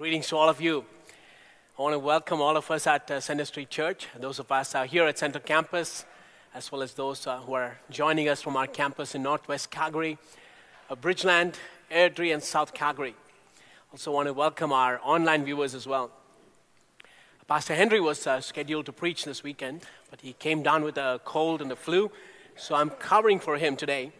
Greetings to all of you. I want to welcome all of us at uh, Center Street Church, those of us uh, here at Center Campus, as well as those uh, who are joining us from our campus in Northwest Calgary, uh, Bridgeland, Airdrie, and South Calgary. Also, want to welcome our online viewers as well. Pastor Henry was uh, scheduled to preach this weekend, but he came down with a cold and the flu, so I'm covering for him today.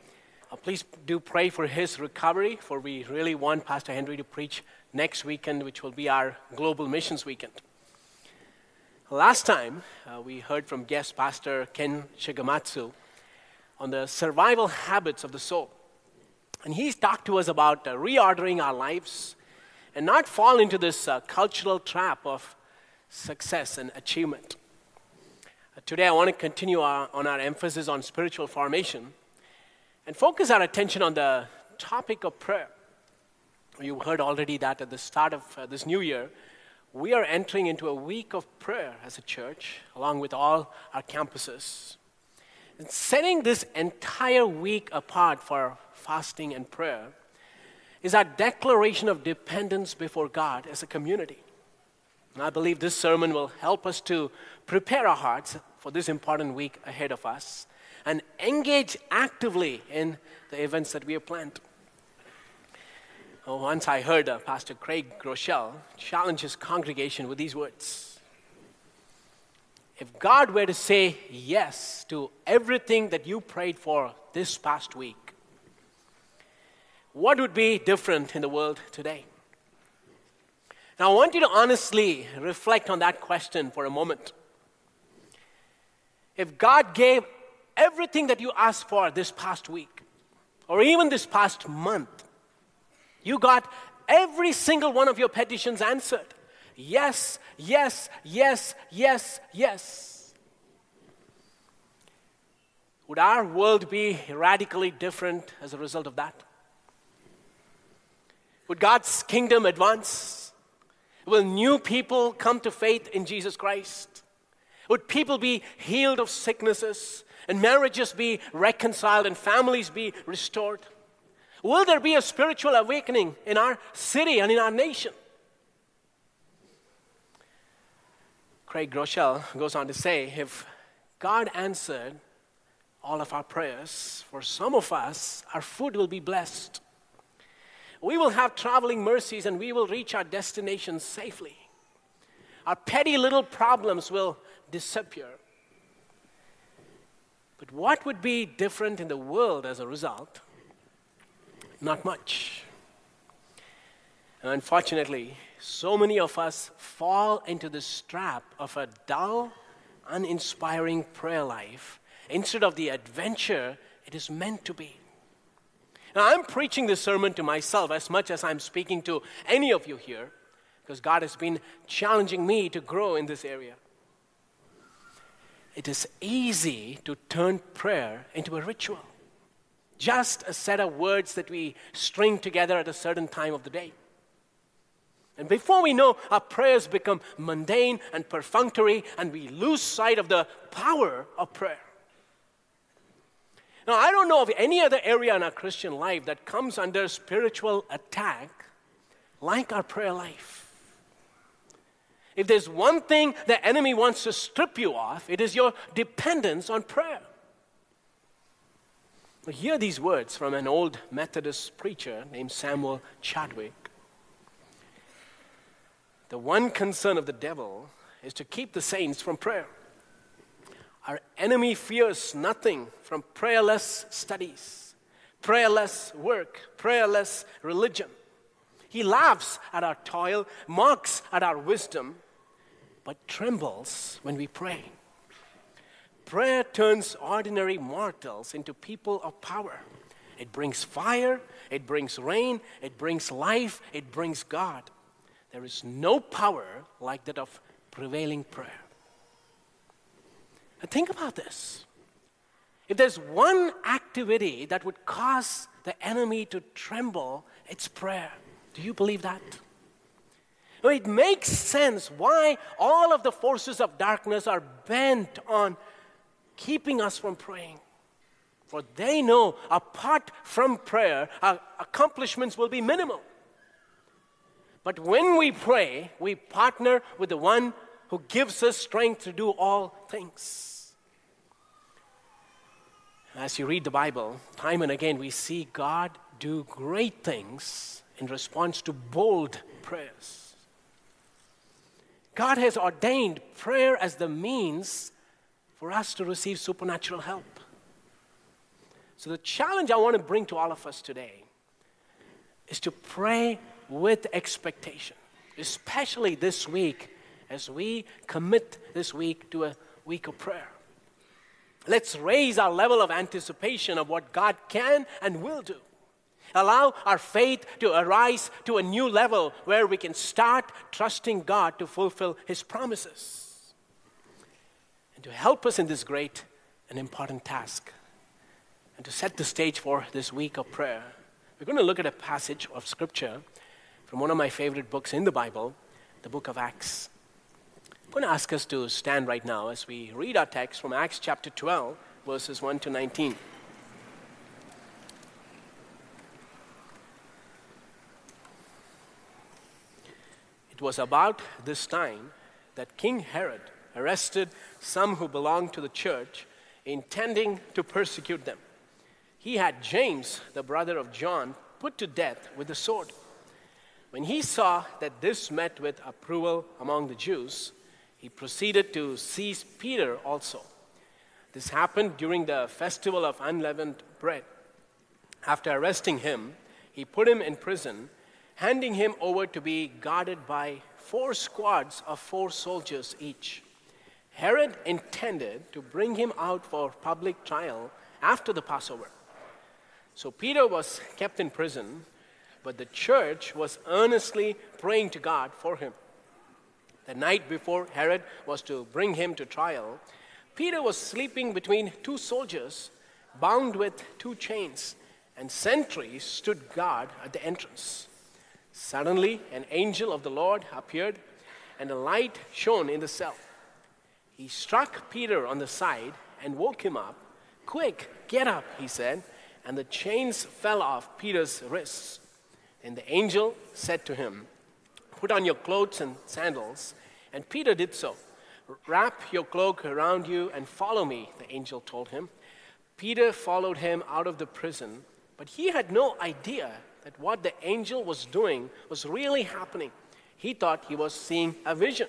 Uh, please do pray for his recovery, for we really want Pastor Henry to preach next weekend, which will be our global missions weekend. Last time, uh, we heard from guest pastor Ken Shigematsu on the survival habits of the soul. And he's talked to us about uh, reordering our lives and not fall into this uh, cultural trap of success and achievement. Uh, today, I want to continue our, on our emphasis on spiritual formation and focus our attention on the topic of prayer. You heard already that at the start of uh, this new year, we are entering into a week of prayer as a church, along with all our campuses. And setting this entire week apart for fasting and prayer is our declaration of dependence before God as a community. And I believe this sermon will help us to prepare our hearts for this important week ahead of us and engage actively in the events that we have planned. Oh, once I heard uh, Pastor Craig Groeschel challenge his congregation with these words If God were to say yes to everything that you prayed for this past week, what would be different in the world today? Now, I want you to honestly reflect on that question for a moment. If God gave everything that you asked for this past week, or even this past month, you got every single one of your petitions answered. Yes, yes, yes, yes, yes. Would our world be radically different as a result of that? Would God's kingdom advance? Will new people come to faith in Jesus Christ? Would people be healed of sicknesses? and marriages be reconciled and families be restored? Will there be a spiritual awakening in our city and in our nation? Craig Groeschel goes on to say if God answered all of our prayers, for some of us, our food will be blessed. We will have traveling mercies and we will reach our destination safely. Our petty little problems will disappear. But what would be different in the world as a result? Not much. And unfortunately, so many of us fall into this trap of a dull, uninspiring prayer life instead of the adventure it is meant to be. Now, I'm preaching this sermon to myself as much as I'm speaking to any of you here because God has been challenging me to grow in this area it is easy to turn prayer into a ritual. Just a set of words that we string together at a certain time of the day. And before we know, our prayers become mundane and perfunctory, and we lose sight of the power of prayer. Now, I don't know of any other area in our Christian life that comes under spiritual attack like our prayer life. If there's one thing the enemy wants to strip you of, it is your dependence on prayer. Hear these words from an old Methodist preacher named Samuel Chadwick. The one concern of the devil is to keep the saints from prayer. Our enemy fears nothing from prayerless studies, prayerless work, prayerless religion. He laughs at our toil, mocks at our wisdom, but trembles when we pray. Prayer turns ordinary mortals into people of power. It brings fire, it brings rain, it brings life, it brings God. There is no power like that of prevailing prayer. And think about this. If there's one activity that would cause the enemy to tremble, it's prayer. Do you believe that? It makes sense why all of the forces of darkness are bent on keeping us from praying. For they know apart from prayer, our accomplishments will be minimal. But when we pray, we partner with the one who gives us strength to do all things. As you read the Bible, time and again we see God do great things in response to bold prayers. God has ordained prayer as the means for us to receive supernatural help. So, the challenge I want to bring to all of us today is to pray with expectation, especially this week as we commit this week to a week of prayer. Let's raise our level of anticipation of what God can and will do. Allow our faith to arise to a new level where we can start trusting God to fulfill His promises. And to help us in this great and important task, and to set the stage for this week of prayer, we're going to look at a passage of Scripture from one of my favorite books in the Bible, the book of Acts. I'm going to ask us to stand right now as we read our text from Acts chapter 12, verses 1 to 19. It was about this time that King Herod arrested some who belonged to the church, intending to persecute them. He had James, the brother of John, put to death with the sword. When he saw that this met with approval among the Jews, he proceeded to seize Peter also. This happened during the festival of unleavened bread. After arresting him, he put him in prison, handing him over to be guarded by four squads of four soldiers each. Herod intended to bring him out for public trial after the Passover. So Peter was kept in prison but the church was earnestly praying to God for him. The night before Herod was to bring him to trial, Peter was sleeping between two soldiers, bound with two chains, and sentries stood guard at the entrance. Suddenly, an angel of the Lord appeared, and a light shone in the cell. He struck Peter on the side and woke him up. Quick, get up, he said, and the chains fell off Peter's wrists. And the angel said to him, Put on your clothes and sandals. And Peter did so. Wrap your cloak around you and follow me, the angel told him. Peter followed him out of the prison, but he had no idea that what the angel was doing was really happening. He thought he was seeing a vision.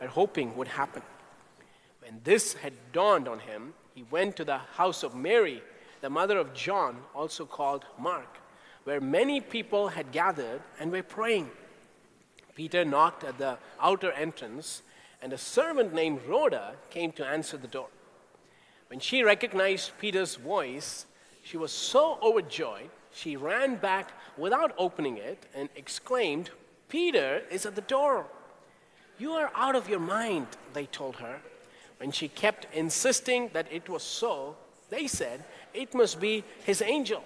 were hoping would happen. When this had dawned on him, he went to the house of Mary, the mother of John, also called Mark where many people had gathered and were praying. Peter knocked at the outer entrance, and a servant named Rhoda came to answer the door. When she recognized Peter's voice, she was so overjoyed, she ran back without opening it and exclaimed, Peter is at the door. You are out of your mind, they told her. When she kept insisting that it was so, they said, It must be his angel.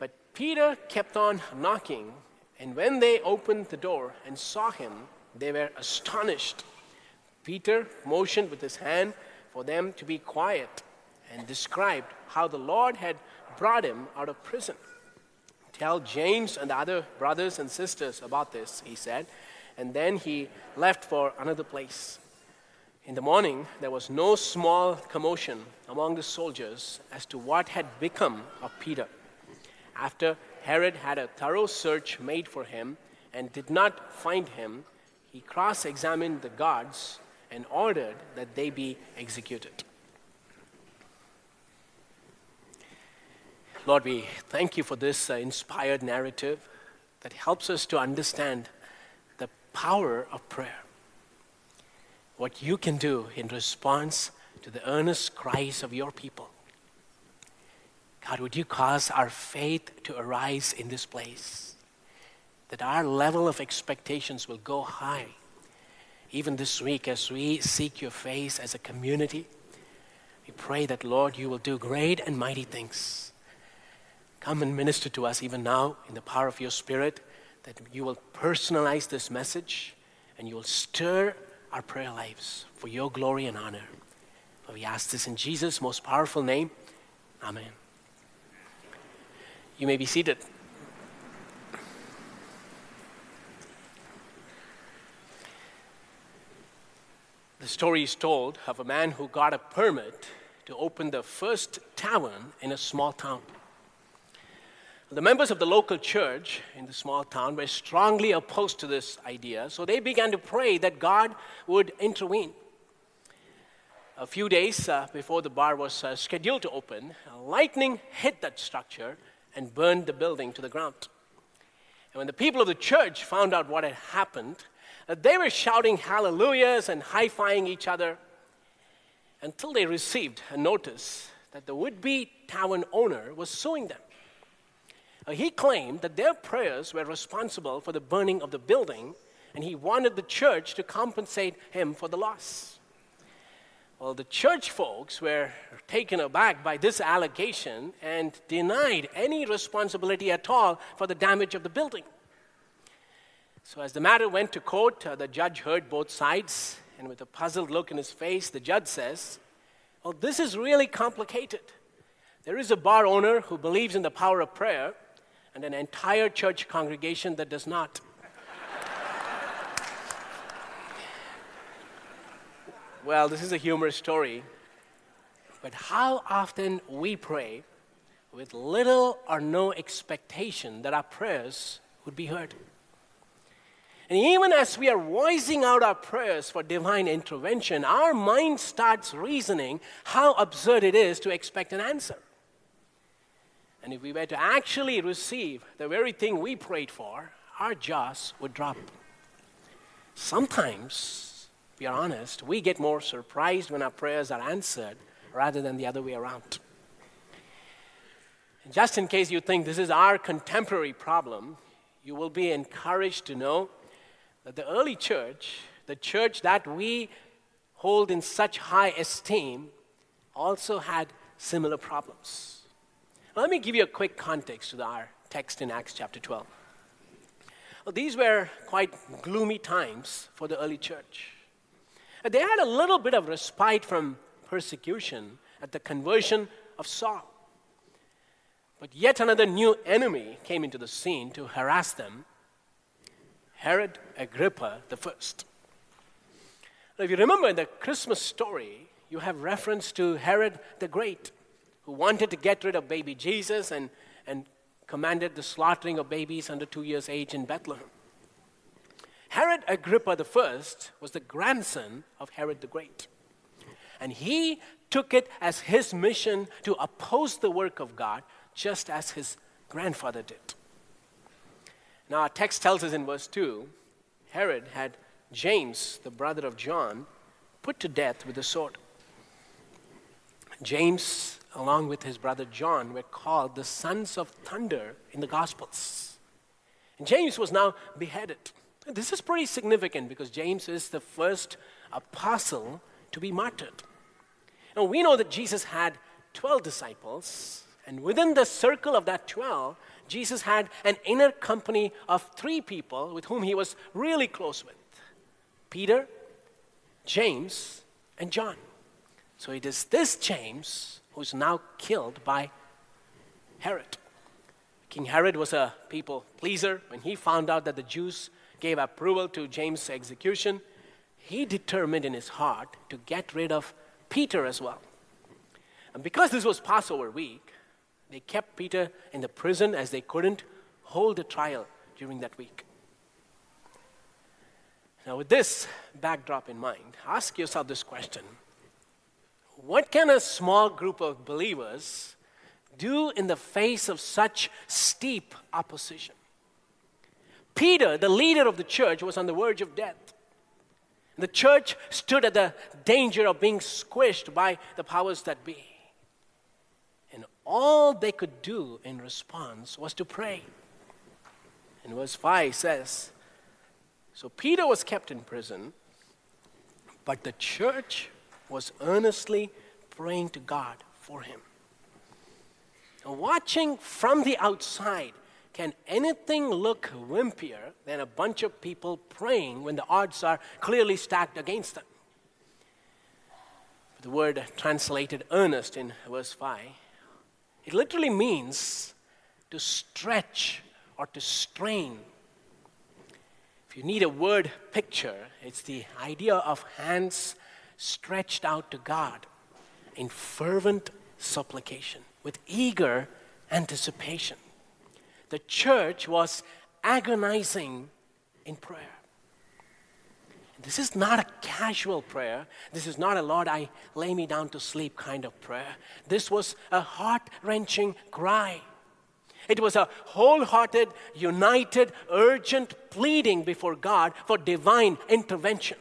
But Peter kept on knocking, and when they opened the door and saw him, they were astonished. Peter motioned with his hand for them to be quiet and described how the Lord had brought him out of prison. Tell James and the other brothers and sisters about this, he said, and then he left for another place. In the morning, there was no small commotion among the soldiers as to what had become of Peter. After Herod had a thorough search made for him and did not find him, he cross examined the guards and ordered that they be executed. Lord, we thank you for this uh, inspired narrative that helps us to understand power of prayer. What you can do in response to the earnest cries of your people. God, would you cause our faith to arise in this place? that our level of expectations will go high. Even this week, as we seek your face as a community, we pray that, Lord, you will do great and mighty things. Come and minister to us even now in the power of your Spirit, that you will personalize this message and you will stir our prayer lives for your glory and honor. We ask this in Jesus' most powerful name. Amen. You may be seated. The story is told of a man who got a permit to open the first tavern in a small town. The members of the local church in the small town were strongly opposed to this idea, so they began to pray that God would intervene. A few days uh, before the bar was uh, scheduled to open, lightning hit that structure and burned the building to the ground. And when the people of the church found out what had happened, they were shouting hallelujahs and high fiving each other until they received a notice that the would be tavern owner was suing them. Uh, he claimed that their prayers were responsible for the burning of the building, and he wanted the church to compensate him for the loss. Well, the church folks were taken aback by this allegation and denied any responsibility at all for the damage of the building. So, as the matter went to court, uh, the judge heard both sides, and with a puzzled look in his face, the judge says, Well, this is really complicated. There is a bar owner who believes in the power of prayer, and an entire church congregation that does not. well, this is a humorous story, but how often we pray with little or no expectation that our prayers would be heard. And even as we are voicing out our prayers for divine intervention, our mind starts reasoning how absurd it is to expect an answer. And if we were to actually receive the very thing we prayed for, our jaws would drop. Sometimes, be honest, we get more surprised when our prayers are answered rather than the other way around. And just in case you think this is our contemporary problem, you will be encouraged to know that the early church, the church that we hold in such high esteem, also had similar problems. Let me give you a quick context to our text in Acts chapter 12. Well, these were quite gloomy times for the early church. They had a little bit of respite from persecution at the conversion of Saul. But yet another new enemy came into the scene to harass them Herod Agrippa first. Now, if you remember in the Christmas story, you have reference to Herod the Great, who wanted to get rid of baby Jesus and, and commanded the slaughtering of babies under two years' age in Bethlehem. Herod Agrippa first was the grandson of Herod the Great. And he took it as his mission to oppose the work of God, just as his grandfather did. Now, our text tells us in verse 2 Herod had James, the brother of John, put to death with a sword. James, along with his brother John, were called the sons of thunder in the Gospels. And James was now beheaded. This is pretty significant because James is the first apostle to be martyred. Now, we know that Jesus had 12 disciples, and within the circle of that 12, Jesus had an inner company of three people with whom he was really close with Peter, James, and John. So it is this James who's now killed by Herod. King Herod was a people pleaser. When he found out that the Jews gave approval to James' execution, he determined in his heart to get rid of Peter as well. And because this was Passover week, they kept Peter in the prison as they couldn't hold a trial during that week. Now, with this backdrop in mind, ask yourself this question What can a small group of believers do in the face of such steep opposition? Peter, the leader of the church, was on the verge of death. The church stood at the danger of being squished by the powers that be And all they could do in response was to pray. in verse 5 says So Peter was kept in prison, but the church was earnestly praying to God for him. Now, watching from the outside, can anything look wimpier than a bunch of people praying when the odds are clearly stacked against them? The word translated earnest in verse 5, it literally means to stretch or to strain. If you need a word picture, it's the idea of hands stretched out to God in fervent supplication with eager anticipation. The church was agonizing in prayer. This is not a casual prayer. This is not a Lord, I lay me down to sleep kind of prayer. This was a heart wrenching cry. It was a wholehearted, united, urgent pleading before God for divine intervention.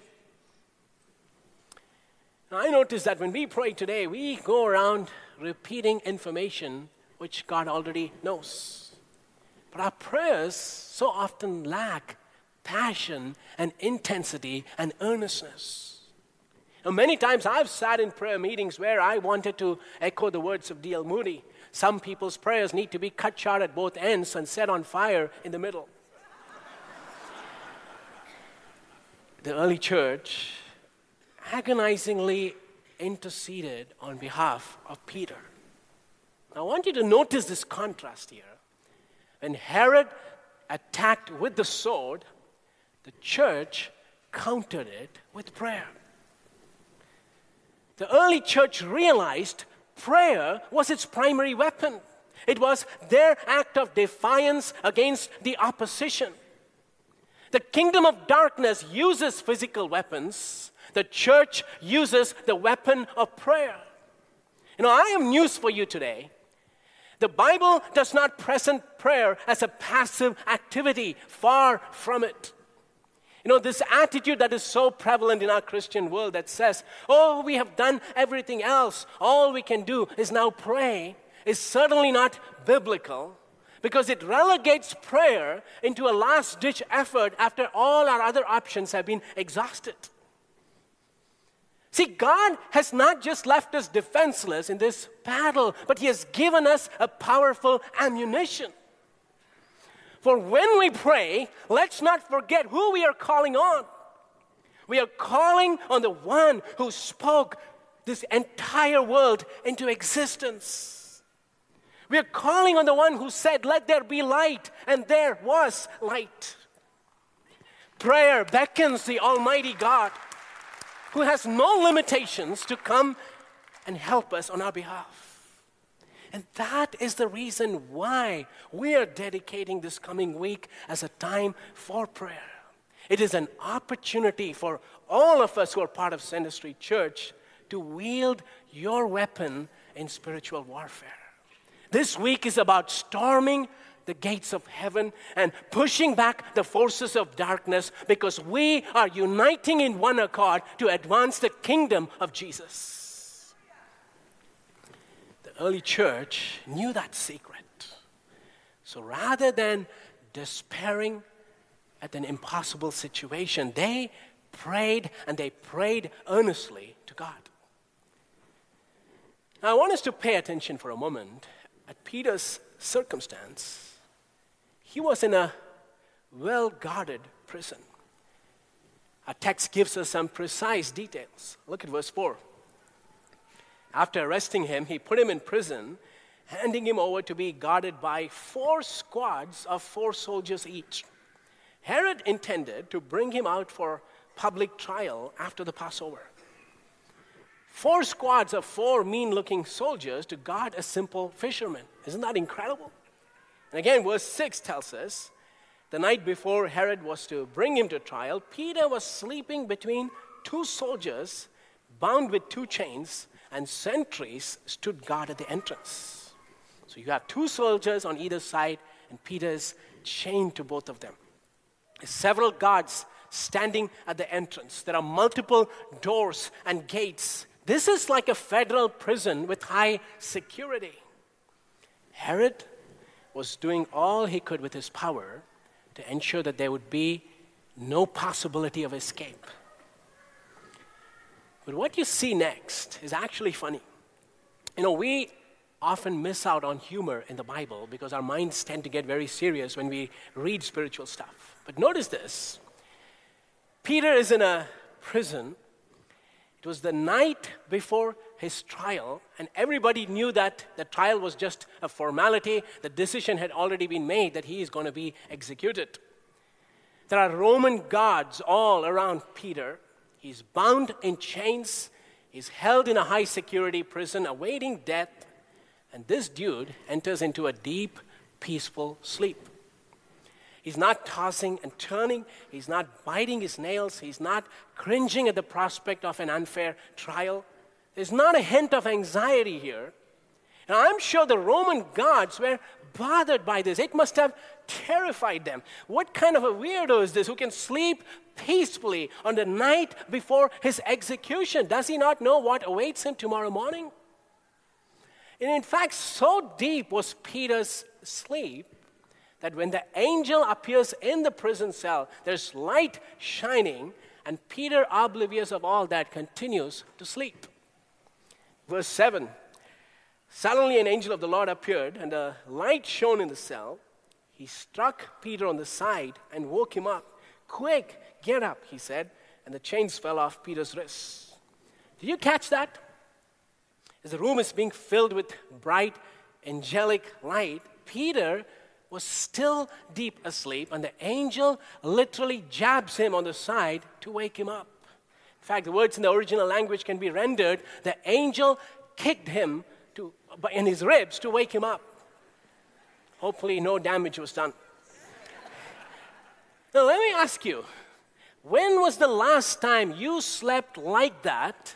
Now, I notice that when we pray today, we go around repeating information which God already knows. But our prayers so often lack passion and intensity and earnestness. Now, many times I've sat in prayer meetings where I wanted to echo the words of D.L. Moody some people's prayers need to be cut short at both ends and set on fire in the middle. the early church agonizingly interceded on behalf of Peter. Now, I want you to notice this contrast here. When Herod attacked with the sword, the church countered it with prayer. The early church realized prayer was its primary weapon. It was their act of defiance against the opposition. The kingdom of darkness uses physical weapons, the church uses the weapon of prayer. You know, I have news for you today. The Bible does not present prayer as a passive activity, far from it. You know, this attitude that is so prevalent in our Christian world that says, oh, we have done everything else, all we can do is now pray, is certainly not biblical because it relegates prayer into a last ditch effort after all our other options have been exhausted. See, God has not just left us defenseless in this battle, but He has given us a powerful ammunition. For when we pray, let's not forget who we are calling on. We are calling on the one who spoke this entire world into existence. We are calling on the one who said, Let there be light, and there was light. Prayer beckons the Almighty God, who has no limitations, to come and help us on our behalf. And that is the reason why we are dedicating this coming week as a time for prayer. It is an opportunity for all of us who are part of Center Street Church to wield your weapon in spiritual warfare. This week is about storming the gates of heaven and pushing back the forces of darkness because we are uniting in one accord to advance the kingdom of Jesus The early church knew that secret. So rather than despairing at an impossible situation, they prayed and they prayed earnestly to God. Now, I want us to pay attention for a moment at Peter's circumstance. He was in a well guarded prison. Our text gives us some precise details. Look at verse 4. After arresting him, he put him in prison, handing him over to be guarded by four squads of four soldiers each. Herod intended to bring him out for public trial after the Passover. Four squads of four mean looking soldiers to guard a simple fisherman. Isn't that incredible? And again, verse 6 tells us the night before Herod was to bring him to trial, Peter was sleeping between two soldiers bound with two chains and sentries stood guard at the entrance. So you have two soldiers on either side, and Peter is chained to both of them. Several guards standing at the entrance. There are multiple doors and gates. This is like a federal prison with high security. Herod was doing all he could with his power to ensure that there would be no possibility of escape. But what you see next is actually funny. You know, we often miss out on humor in the Bible because our minds tend to get very serious when we read spiritual stuff. But notice this Peter is in a prison. It was the night before his trial, and everybody knew that the trial was just a formality. The decision had already been made that he is going to be executed. There are Roman guards all around Peter. He's bound in chains, he's held in a high security prison awaiting death, and this dude enters into a deep, peaceful sleep. He's not tossing and turning. He's not biting his nails. He's not cringing at the prospect of an unfair trial. There's not a hint of anxiety here. And I'm sure the Roman guards were bothered by this. It must have terrified them. What kind of a weirdo is this who can sleep peacefully on the night before his execution? Does he not know what awaits him tomorrow morning? And in fact, so deep was Peter's sleep that when the angel appears in the prison cell, there's light shining, and Peter, oblivious of all that, continues to sleep. Verse 7 Suddenly, an angel of the Lord appeared, and a light shone in the cell. He struck Peter on the side and woke him up. Quick, get up, he said, and the chains fell off Peter's wrists. Did you catch that? As the room is being filled with bright, angelic light, Peter was still deep asleep, and the angel literally jabs him on the side to wake him up. In fact, the words in the original language can be rendered the angel kicked him to, in his ribs to wake him up. Hopefully, no damage was done. Now, let me ask you when was the last time you slept like that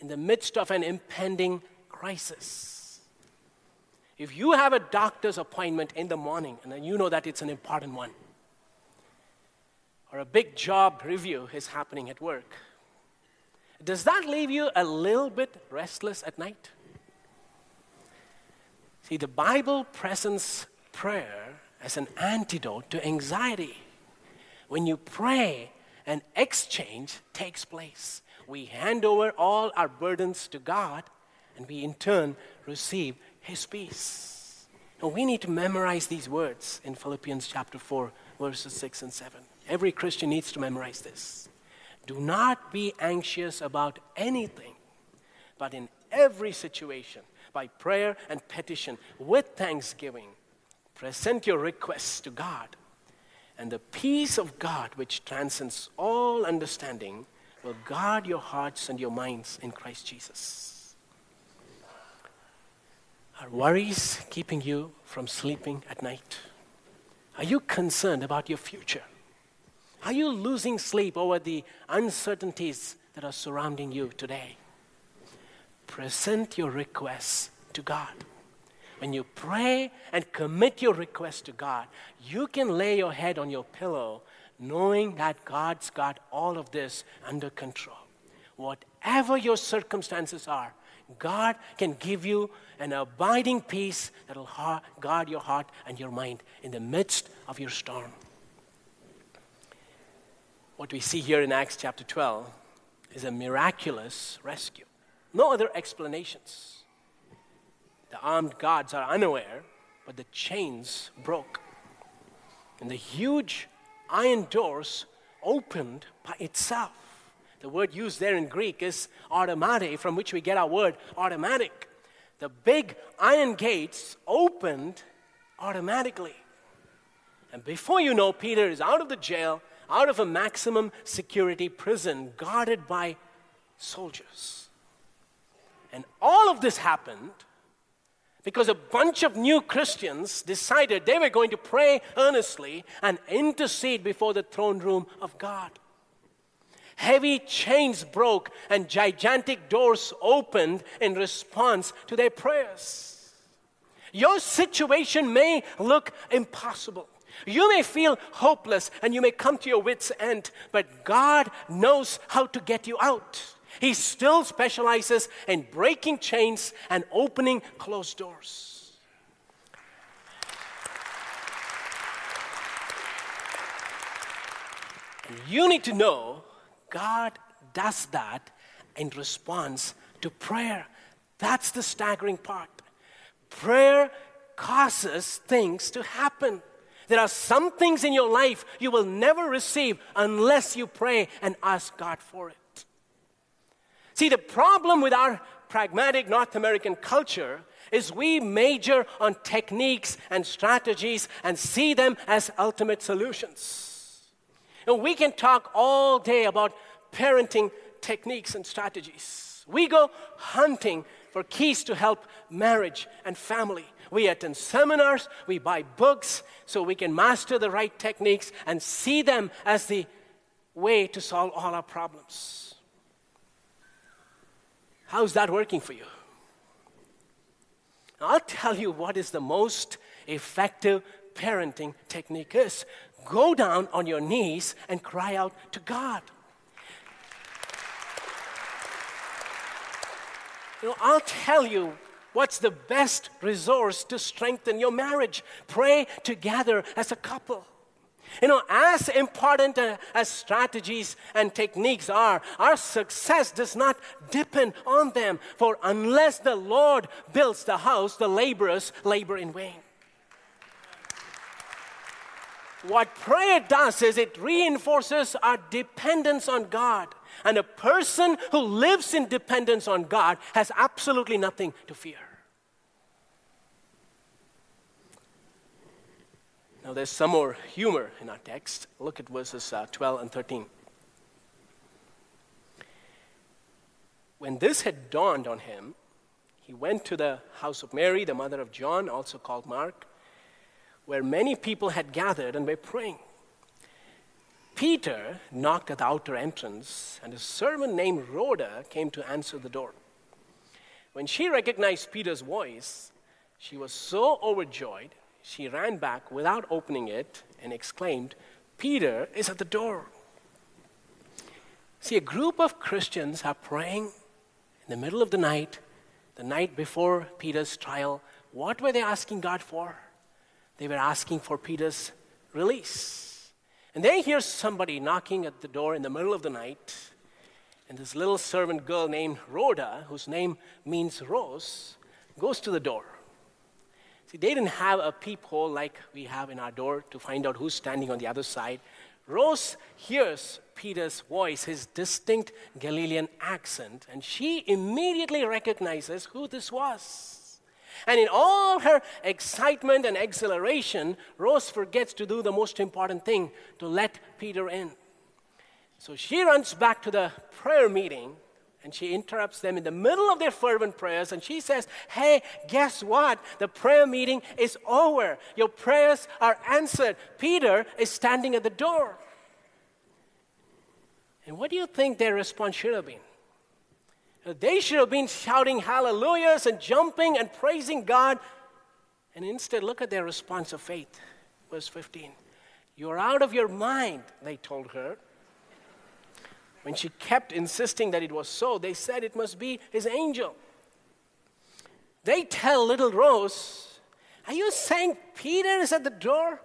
in the midst of an impending crisis? If you have a doctor's appointment in the morning and you know that it's an important one, or a big job review is happening at work, does that leave you a little bit restless at night? See, the Bible presents prayer as an antidote to anxiety. When you pray, an exchange takes place. We hand over all our burdens to God, and we in turn receive his peace. Now we need to memorize these words in Philippians chapter 4, verses 6 and 7. Every Christian needs to memorize this. Do not be anxious about anything, but in every situation, by prayer and petition, with thanksgiving, present your requests to God. And the peace of God, which transcends all understanding, will guard your hearts and your minds in Christ Jesus. Are worries keeping you from sleeping at night? Are you concerned about your future? Are you losing sleep over the uncertainties that are surrounding you today? Present your requests to God. When you pray and commit your request to God, you can lay your head on your pillow knowing that God's got all of this under control. Whatever your circumstances are, God can give you an abiding peace that will guard your heart and your mind in the midst of your storm. What we see here in Acts chapter 12 is a miraculous rescue. No other explanations. The armed guards are unaware, but the chains broke. And the huge iron doors opened by itself. The word used there in Greek is automate, from which we get our word automatic. The big iron gates opened automatically. And before you know, Peter is out of the jail, out of a maximum security prison, guarded by soldiers. And all of this happened because a bunch of new Christians decided they were going to pray earnestly and intercede before the throne room of God. Heavy chains broke and gigantic doors opened in response to their prayers. Your situation may look impossible. You may feel hopeless and you may come to your wits' end, but God knows how to get you out. He still specializes in breaking chains and opening closed doors. You need to know God does that in response to prayer. That's the staggering part. Prayer causes things to happen. There are some things in your life you will never receive unless you pray and ask God for it. See, the problem with our pragmatic North American culture is we major on techniques and strategies and see them as ultimate solutions. And we can talk all day about parenting techniques and strategies. We go hunting for keys to help marriage and family. We attend seminars, we buy books so we can master the right techniques and see them as the way to solve all our problems. How's that working for you? I'll tell you what is the most effective parenting technique is. Go down on your knees and cry out to God. You know, I'll tell you what's the best resource to strengthen your marriage. Pray together as a couple. You know, as important uh, as strategies and techniques are, our success does not depend on them. For unless the Lord builds the house, the laborers labor in vain. What prayer does is it reinforces our dependence on God. And a person who lives in dependence on God has absolutely nothing to fear. Now, there's some more humor in our text. Look at verses uh, 12 and 13. When this had dawned on him, he went to the house of Mary, the mother of John, also called Mark, where many people had gathered and were praying. Peter knocked at the outer entrance, and a servant named Rhoda came to answer the door. When she recognized Peter's voice, she was so overjoyed, she ran back without opening it and exclaimed, Peter is at the door. See, a group of Christians are praying in the middle of the night, the night before Peter's trial. What were they asking God for? They were asking for Peter's release. And they hear somebody knocking at the door in the middle of the night. And this little servant girl named Rhoda, whose name means rose, goes to the door. See, they didn't have a peephole like we have in our door to find out who's standing on the other side. Rose hears Peter's voice, his distinct Galilean accent, and she immediately recognizes who this was. And in all her excitement and exhilaration, Rose forgets to do the most important thing to let Peter in. So she runs back to the prayer meeting and she interrupts them in the middle of their fervent prayers and she says, Hey, guess what? The prayer meeting is over. Your prayers are answered. Peter is standing at the door. And what do you think their response should have been? They should have been shouting hallelujahs and jumping and praising God. And instead, look at their response of faith. Verse 15. You're out of your mind, they told her. When she kept insisting that it was so, they said it must be his angel. They tell little Rose, Are you saying Peter is at the door?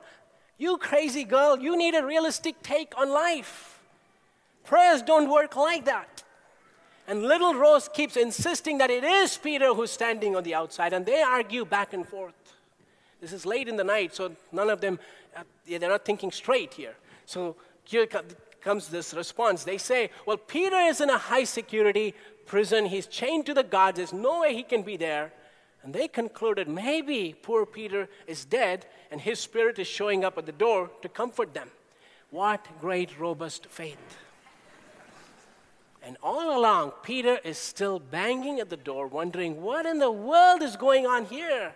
You crazy girl, you need a realistic take on life. Prayers don't work like that. And little Rose keeps insisting that it is Peter who's standing on the outside, and they argue back and forth. This is late in the night, so none of them, uh, they're not thinking straight here. So here comes this response. They say, Well, Peter is in a high security prison. He's chained to the guards. There's no way he can be there. And they concluded maybe poor Peter is dead and his spirit is showing up at the door to comfort them. What great, robust faith. And all along, Peter is still banging at the door, wondering what in the world is going on here.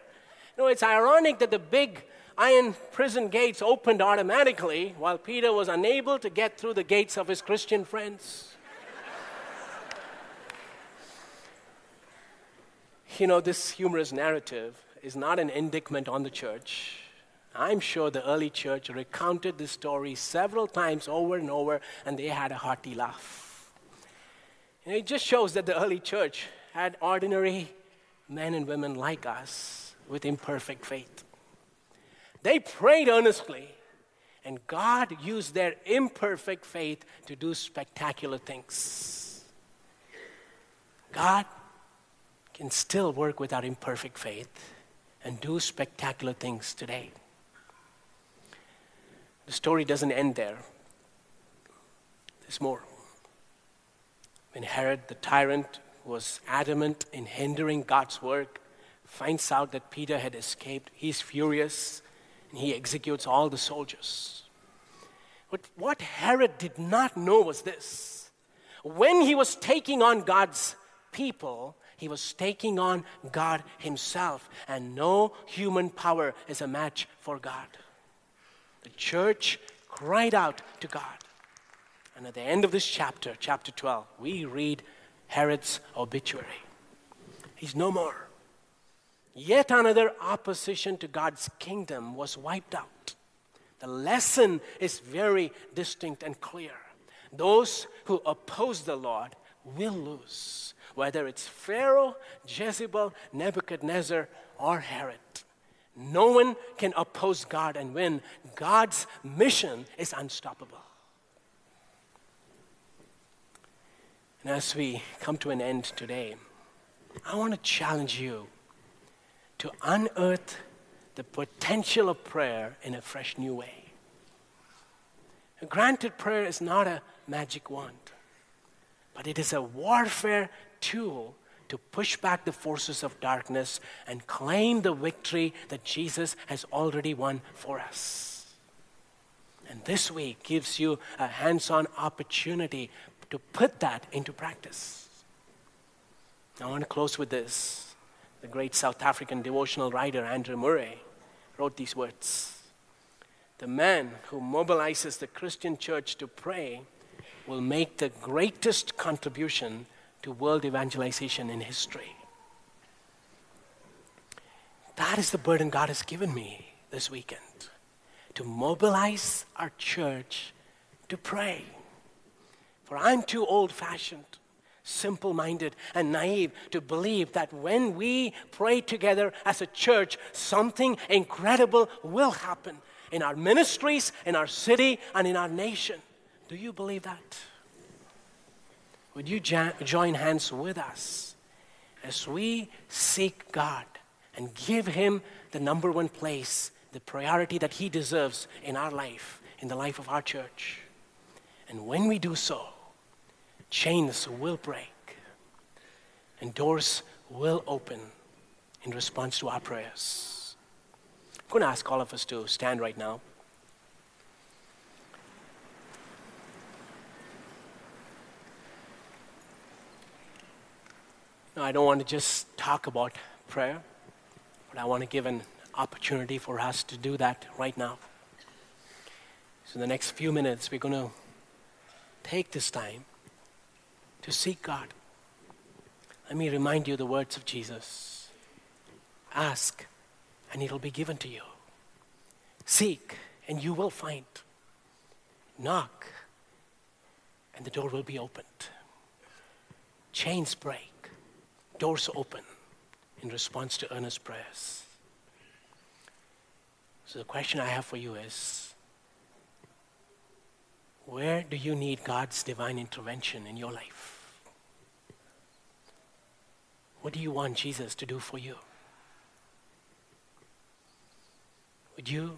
You know, it's ironic that the big iron prison gates opened automatically while Peter was unable to get through the gates of his Christian friends. you know, this humorous narrative is not an indictment on the church. I'm sure the early church recounted this story several times over and over, and they had a hearty laugh. It just shows that the early church had ordinary men and women like us with imperfect faith. They prayed earnestly, And God used their imperfect faith to do spectacular things. God can still work with our imperfect faith and do spectacular things today. The story doesn't end there, there's more. When Herod the tyrant was adamant in hindering God's work, finds out that Peter had escaped, he's furious and he executes all the soldiers. But what Herod did not know was this when he was taking on God's people, he was taking on God Himself, and no human power is a match for God. The church cried out to God. And at the end of this chapter, chapter 12, we read Herod's obituary. He's no more. Yet another opposition to God's kingdom was wiped out. The lesson is very distinct and clear. Those who oppose the Lord will lose, whether it's Pharaoh, Jezebel, Nebuchadnezzar, or Herod. No one can oppose God and win. God's mission is unstoppable. And as we come to an end today, I want to challenge you to unearth the potential of prayer in a fresh new way. Granted, prayer is not a magic wand, but it is a warfare tool to push back the forces of darkness and claim the victory that Jesus has already won for us. And this week gives you a hands on opportunity to put that into practice. I want to close with this the great South African devotional writer Andrew Murray wrote these words The man who mobilizes the Christian church to pray will make the greatest contribution to world evangelization in history. That is the burden God has given me this weekend to mobilize our church to pray. For I'm too old fashioned simple minded and naive to believe that when we pray together as a church, something incredible will happen in our ministries, in our city, and in our nation. Do you believe that? Would you jo- join hands with us as we seek God and give Him the number one place, the priority that He deserves in our life, in the life of our church? And when we do so, chains will break and doors will open in response to our prayers. I'm going to ask all of us to stand right now. Now, I don't want to just talk about prayer, but I want to give an opportunity for us to do that right now. So, in the next few minutes, we're going to take this time to seek God. Let me remind you the words of Jesus Ask, and it'll be given to you. Seek, and you will find. Knock, and the door will be opened. Chains break, doors open in response to earnest prayers. So, the question I have for you is where do you need God's divine intervention in your life? What do you want Jesus to do for you? Would you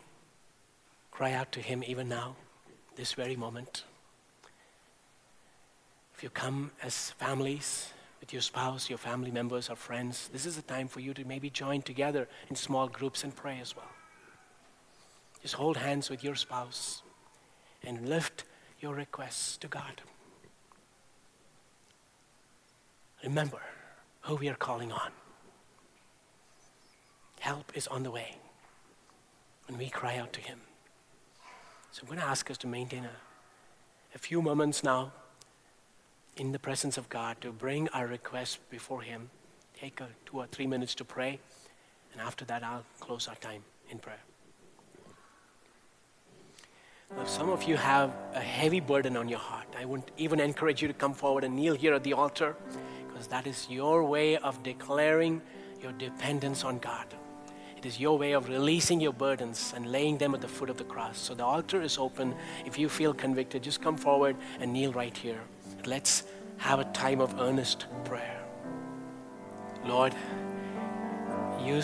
cry out to Him even now, this very moment? If you come as families, with your spouse, your family members, or friends, this is a time for you to maybe join together in small groups and pray as well. Just hold hands with your spouse and lift your requests to God. Remember, who we are calling on. Help is on the way when we cry out to Him. So I'm going to ask us to maintain a, a few moments now in the presence of God to bring our requests before Him. Take a, two or three minutes to pray, and after that, I'll close our time in prayer. If some of you have a heavy burden on your heart, I would even encourage you to come forward and kneel here at the altar because that is your way of declaring your dependence on God. It is your way of releasing your burdens and laying them at the foot of the cross. So the altar is open. If you feel convicted, just come forward and kneel right here. Let's have a time of earnest prayer. Lord, you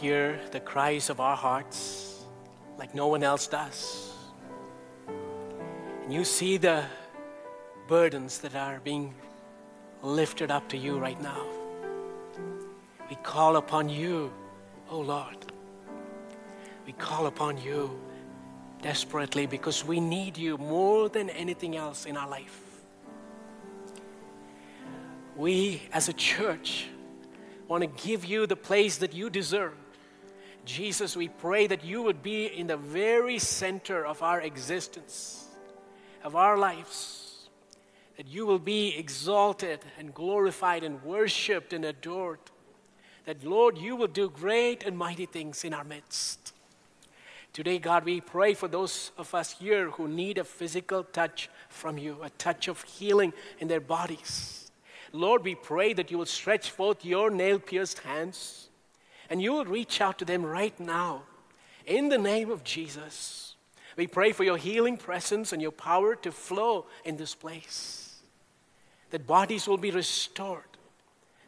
hear the cries of our hearts like no one else does. And you see the burdens that are being lifted up to you right now. We call upon you, oh Lord. We call upon you desperately because we need you more than anything else in our life. We, as a church, want to give you the place that you deserve. Jesus, we pray that you would be in the very center of our existence, of our lives, that you will be exalted and glorified and worshiped and adored. That, Lord, you will do great and mighty things in our midst. Today, God, we pray for those of us here who need a physical touch from you, a touch of healing in their bodies. Lord, we pray that you will stretch forth your nail pierced hands and you will reach out to them right now in the name of Jesus. We pray for your healing presence and your power to flow in this place, that bodies will be restored,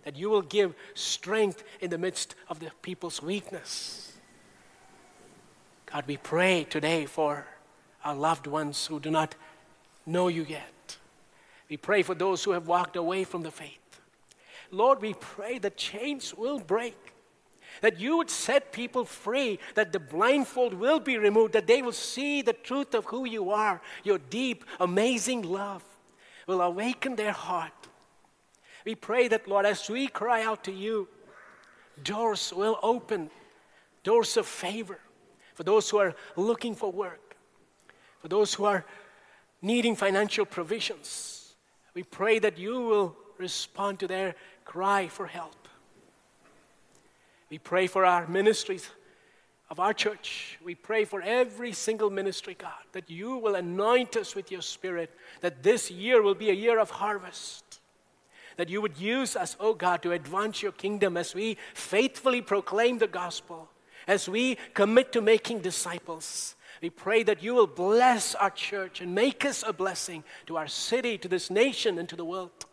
that you will give strength in the midst of the people's weakness. God, we pray today for our loved ones who do not know you yet. We pray for those who have walked away from the faith. Lord, we pray that chains will break, that you would set people free, that the blindfold will be removed, that they will see the truth of who you are. Your deep, amazing love will awaken their heart. We pray that, Lord, as we cry out to you, doors will open, doors of favor for those who are looking for work, for those who are needing financial provisions we pray that you will respond to their cry for help. We pray for our ministries of our church. We pray for every single ministry, God, that you will anoint us with your spirit, that this year will be a year of harvest. That you would use us, oh God, to advance your kingdom as we faithfully proclaim the gospel, as we commit to making disciples, we pray that you will bless our church and make us a blessing to our city, to this nation, and to the world.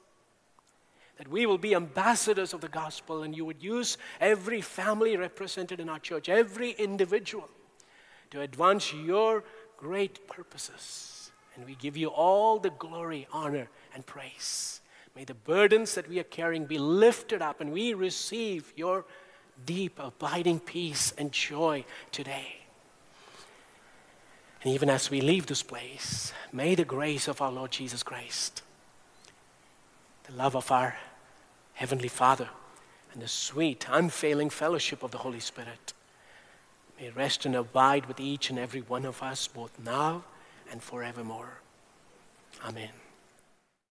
That we will be ambassadors of the gospel and you would use every family represented in our church, every individual, to advance your great purposes. And we give you all the glory, honor, and praise. May the burdens that we are carrying be lifted up and we receive your deep, abiding peace and joy today. And even as we leave this place, may the grace of our Lord Jesus Christ, the love of our Heavenly Father, and the sweet, unfailing fellowship of the Holy Spirit may rest and abide with each and every one of us, both now and forevermore. Amen.